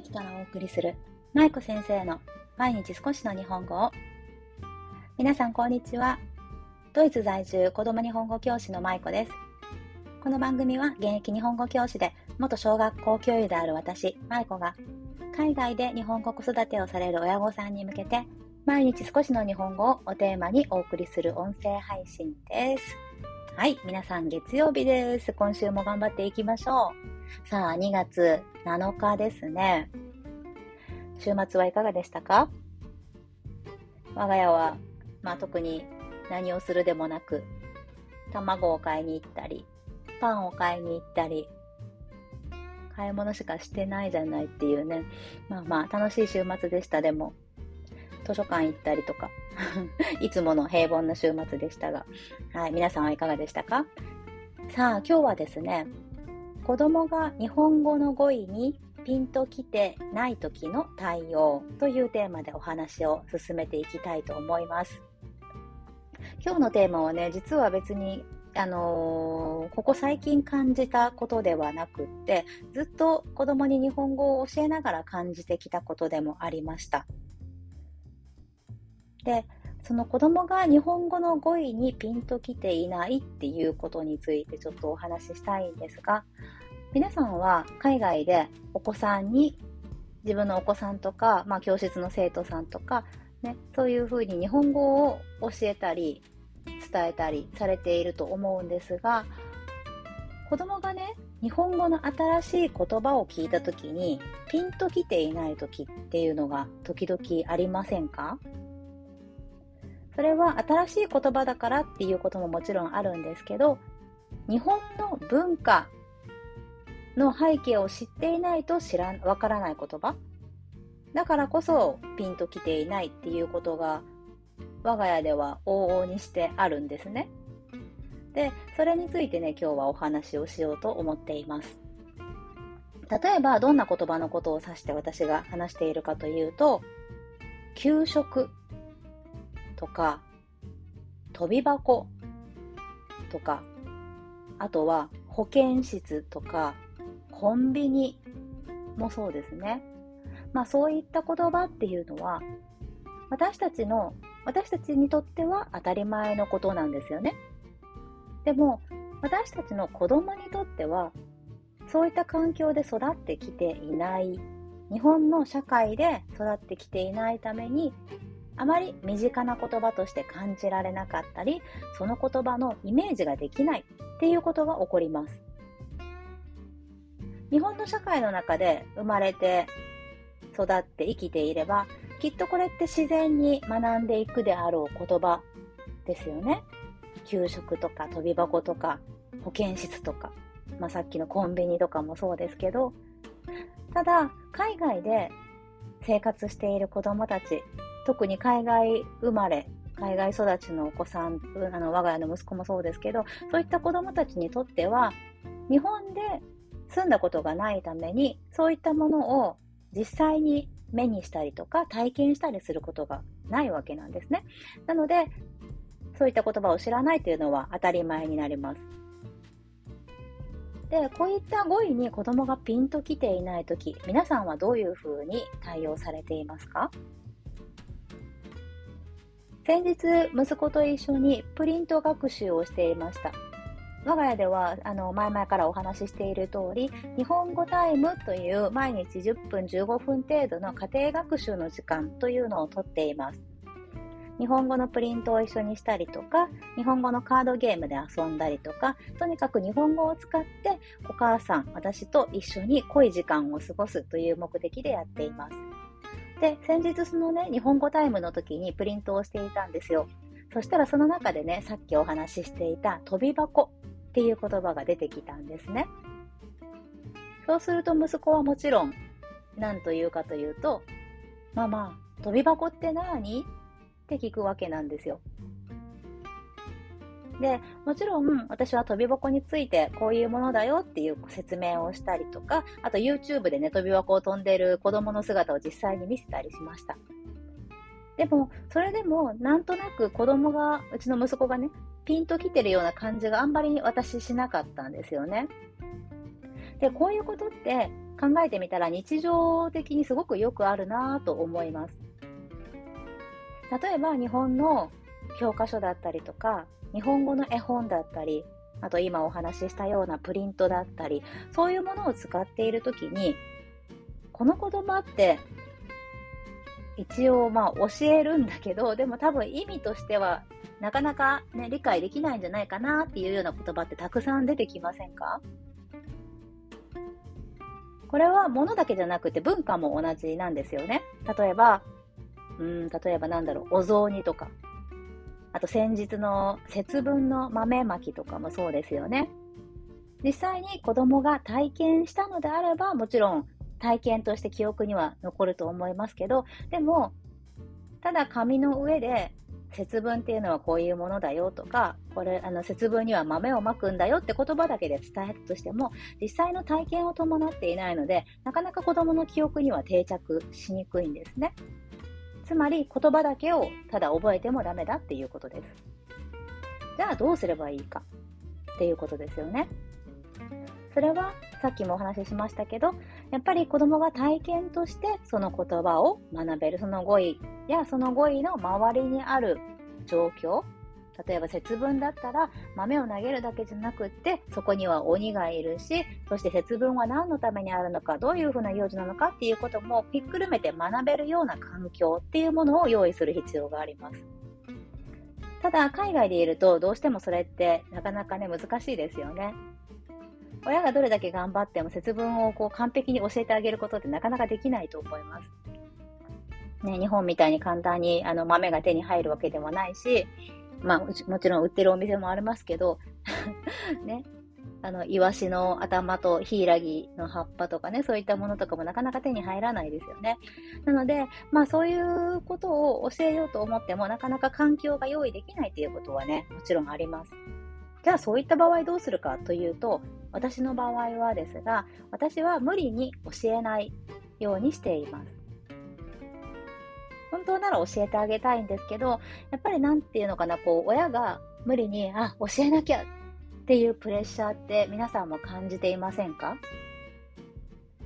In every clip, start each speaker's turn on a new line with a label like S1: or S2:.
S1: 駅からお送りする舞子先生の毎日少しの日本語を皆さんこんにちはドイツ在住子供日本語教師の舞子ですこの番組は現役日本語教師で元小学校教諭である私舞子が海外で日本語子育てをされる親御さんに向けて毎日少しの日本語をおテーマにお送りする音声配信ですはい、皆さん月曜日です。今週も頑張っていきましょう。さあ、2月7日ですね。週末はいかがでしたか？我が家は、まあ特に何をするでもなく、卵を買いに行ったり、パンを買いに行ったり、買い物しかしてないじゃないっていうね。まあまあ楽しい週末でした。でも、図書館行ったりとか、いつもの平凡な週末でしたが、はい、皆さんはいかがでしたか？さあ、今日はですね、子供が日本語の語彙にピンときてない時の対応というテーマでお話を進めていきたいと思います。今日のテーマはね、実は別にあのー、ここ最近感じたことではなくって、ずっと子供に日本語を教えながら感じてきたことでもありました。で、その子供が日本語の語彙にピンときていないっていうことについてちょっとお話ししたいんですが、皆さんは海外でお子さんに、自分のお子さんとか、まあ教室の生徒さんとか、ね、そういうふうに日本語を教えたり、伝えたりされていると思うんですが、子供がね、日本語の新しい言葉を聞いたときに、ピンときていないときっていうのが時々ありませんか？それは新しい言葉だからっていうことももちろんあるんですけど、日本の文化の背景を知っていないと知ら、わからない言葉だからこそピンときていないっていうことが我が家では往々にしてあるんですね。で、それについてね、今日はお話をしようと思っています。例えば、どんな言葉のことを指して私が話しているかというと、給食とか、飛び箱とか、あとは保健室とか、コンビニもそうですね。まあそういった言葉っていうのは、私たちの、私たちにとっては当たり前のことなんですよね。でも、私たちの子供にとっては、そういった環境で育ってきていない、日本の社会で育ってきていないために、あまり身近な言葉として感じられなかったり、その言葉のイメージができないっていうことが起こります。日本の社会の中で生まれて育って生きていれば、きっとこれって自然に学んでいくであろう言葉ですよね。給食とか飛び箱とか保健室とか、まあ、さっきのコンビニとかもそうですけど、ただ海外で生活している子供たち特に海外生まれ、海外育ちのお子さん、あの我が家の息子もそうですけど、そういった子供たちにとっては、日本で住んだことがないために、そういったものを実際に目にしたりとか体験したりすることがないわけなんですね。なので、そういった言葉を知らないというのは当たり前になります。で、こういった語彙に子供がピンときていないとき、皆さんはどういうふうに対応されていますか？先日、息子と一緒にプリント学習をしていました。我が家では、あの、前々からお話ししている通り、日本語タイムという毎日10分15分程度の家庭学習の時間というのをとっています。日本語のプリントを一緒にしたりとか、日本語のカードゲームで遊んだりとか、とにかく日本語を使ってお母さん、私と一緒に濃い時間を過ごすという目的でやっています。で、先日そのね、日本語タイムの時にプリントをしていたんですよ。そしたらその中でね、さっきお話ししていた飛び箱っていう言葉が出てきたんですね。そうすると息子はもちろん何と言うかというと、ママ、飛び箱って何？って聞くわけなんですよ。で、もちろん私は飛び箱についてこういうものだよっていう説明をしたりとか、あと YouTube でね、飛び箱を飛んでる子供の姿を実際に見せたりしました。でも、それでもなんとなく子供が、うちの息子がね、ピンと来てるような感じがあんまり私しなかったんですよね。で、こういうことって考えてみたら日常的にすごくよくあるなと思います。例えば日本の教科書だったりとか、日本語の絵本だったり、あと今お話ししたようなプリントだったり、そういうものを使っているときに、この言葉って一応まあ教えるんだけど、でも多分意味としてはなかなかね、理解できないんじゃないかなっていうような言葉ってたくさん出てきませんか？これは物だけじゃなくて文化も同じなんですよね。例えば、うん、例えばなんだろう、お雑煮とか。あと先日の節分の豆まきとかもそうですよね。実際に子供が体験したのであれば、もちろん体験として記憶には残ると思いますけど、でも、ただ紙の上で節分っていうのはこういうものだよとか、これ、あの、節分には豆をまくんだよって言葉だけで伝えるとしても、実際の体験を伴っていないので、なかなか子供の記憶には定着しにくいんですね。つまり、言葉だけをただ覚えてもダメだっていうことです。じゃあどうすればいいかっていうことですよね。それはさっきもお話ししましたけど、やっぱり子供が体験としてその言葉を学べる、その語彙やその語彙の周りにある状況、例えば節分だったら豆を投げるだけじゃなくってそこには鬼がいるしそして節分は何のためにあるのかどういうふうな行事なのかっていうこともひっくるめて学べるような環境っていうものを用意する必要がありますただ海外でいるとどうしてもそれってなかなかね難しいですよね親がどれだけ頑張っても節分をこう完璧に教えてあげることってなかなかできないと思います。ね、日本みたいに簡単にあの豆が手に入るわけでもないし、まあ、もちろん売ってるお店もありますけど、ね、あの、イワシの頭とヒイラギの葉っぱとかね、そういったものとかもなかなか手に入らないですよね。なので、まあそういうことを教えようと思っても、なかなか環境が用意できないということはね、もちろんあります。じゃあそういった場合どうするかというと、私の場合はですが、私は無理に教えないようにしています。本当なら教えてあげたいんですけど、やっぱりなんていうのかな、こう、親が無理に、あ、教えなきゃっていうプレッシャーって皆さんも感じていませんか？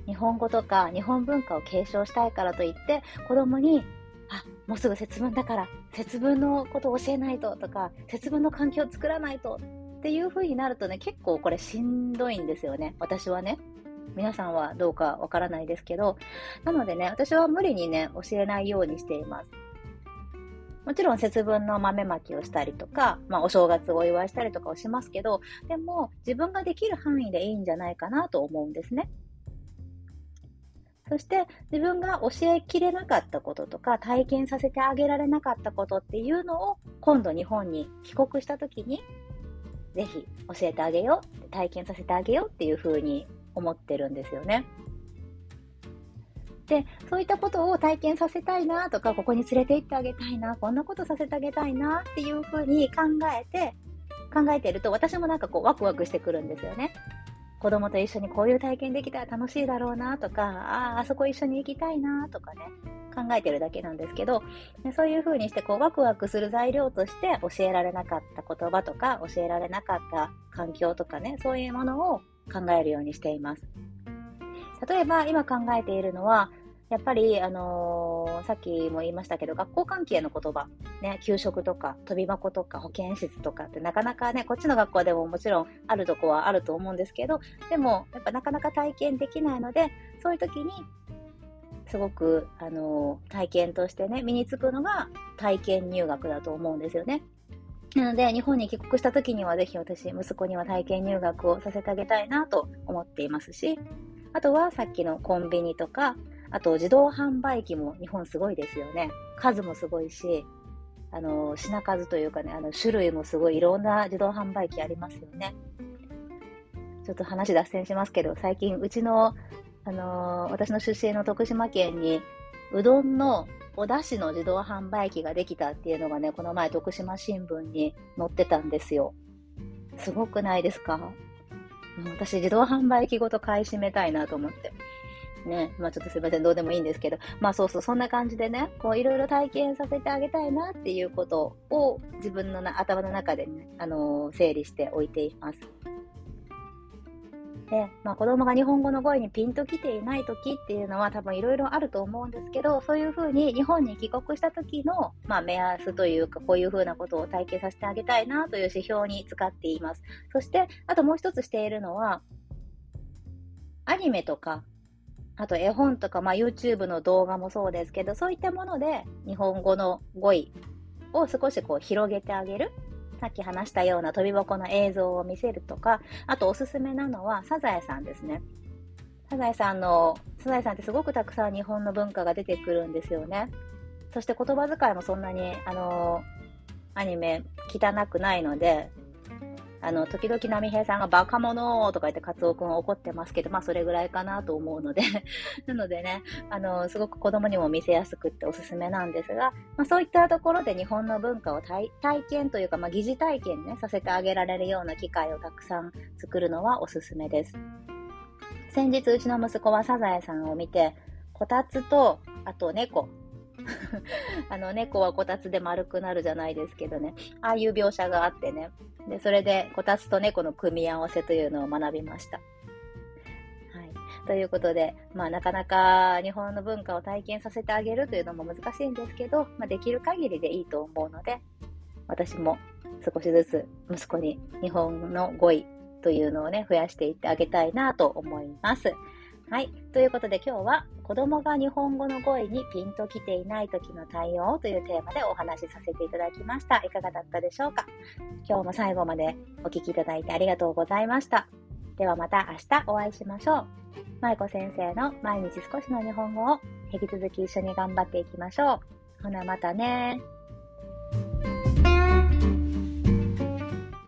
S1: 日本語とか日本文化を継承したいからといって子供にあ、もうすぐ節分だから節分のことを教えないととか節分の環境を作らないとっていう風になるとね、結構これしんどいんですよね。私はね。皆さんはどうかわからないですけど。なのでね、私は無理にね、教えないようにしています。もちろん節分の豆まきをしたりとか、まあお正月お祝いしたりとかをしますけど、でも自分ができる範囲でいいんじゃないかなと思うんですね。そして自分が教えきれなかったこととか体験させてあげられなかったことっていうのを今度日本に帰国した時にぜひ教えてあげよう、体験させてあげようっていうふうに思ってるんですよね。で、そういったことを体験させたいなとか、ここに連れて行ってあげたいな、こんなことさせてあげたいなっていうふうに考えて、考えてると私もなんかこうワクワクしてくるんですよね。子供と一緒にこういう体験できたら楽しいだろうなとか、ああ、そこ一緒に行きたいなとかね、考えてるだけなんですけど、そういう風にしてこうワクワクする材料として教えられなかった言葉とか、教えられなかった環境とかね、そういうものを考えるようにしています。例えば今考えているのは、やっぱり、あのー、さっきも言いましたけど、学校関係の言葉、ね、給食とか、飛び箱とか、保健室とかってなかなかね、こっちの学校でももちろんあるとこはあると思うんですけど、でも、やっぱなかなか体験できないので、そういう時にすごく、あの、体験としてね、身につくのが体験入学だと思うんですよね。なので、日本に帰国した時にはぜひ私、息子には体験入学をさせてあげたいなと思っていますし、あとはさっきのコンビニとか、あと自動販売機も日本すごいですよね。数もすごいし、あの、品数というかね、あの、種類もすごいいろんな自動販売機ありますよね。ちょっと話脱線しますけど、最近うちのあのー、私の出身の徳島県に、うどんのお出汁の自動販売機ができたっていうのがね、この前徳島新聞に載ってたんですよ。すごくないですか？私自動販売機ごと買い占めたいなと思って。ね。まあちょっとすいません、どうでもいいんですけど。まあそうそう、そんな感じでね、こういろいろ体験させてあげたいなっていうことを自分のな頭の中でね、あのー、整理しておいています。で、まあ、子供が日本語の語彙にピンときていない時っていうのは多分いろいろあると思うんですけど、そういうふうに日本に帰国した時の、まあ、目安というか、こういうふうなことを体験させてあげたいなという指標に使っています。そして、あともう一つしているのは、アニメとか、あと絵本とか、まあ、YouTube の動画もそうですけど、そういったもので日本語の語彙を少しこう広げてあげる。さっき話したような飛び箱の映像を見せるとか、あとおすすめなのはサザエさんですね。サザエさんの、サザエさんってすごくたくさん日本の文化が出てくるんですよね。そして言葉遣いもそんなに、あの、アニメ汚くないので、あの、時々波平さんがバカ者とか言ってカツオくん怒ってますけど、まあそれぐらいかなと思うので なのでね、あの、すごく子供にも見せやすくっておすすめなんですが、まあそういったところで日本の文化を体験というか、まあ疑似体験ね、させてあげられるような機会をたくさん作るのはおすすめです。先日うちの息子はサザエさんを見て、こたつと、あと猫、あの、猫はこたつで丸くなるじゃないですけどね。ああいう描写があってね。で、それでこたつと猫の組み合わせというのを学びました。ということで、まあなかなか日本の文化を体験させてあげるというのも難しいんですけど、まあできる限りでいいと思うので、私も少しずつ息子に日本の語彙というのをね、増やしていってあげたいなと思います。はい。ということで今日は子供が日本語の語彙にピンときていない時の対応というテーマでお話しさせていただきました。いかがだったでしょうか？今日も最後までお聴きいただいてありがとうございました。ではまた明日お会いしましょう。舞子先生の毎日少しの日本語を引き続き一緒に頑張っていきましょう。ほなまたね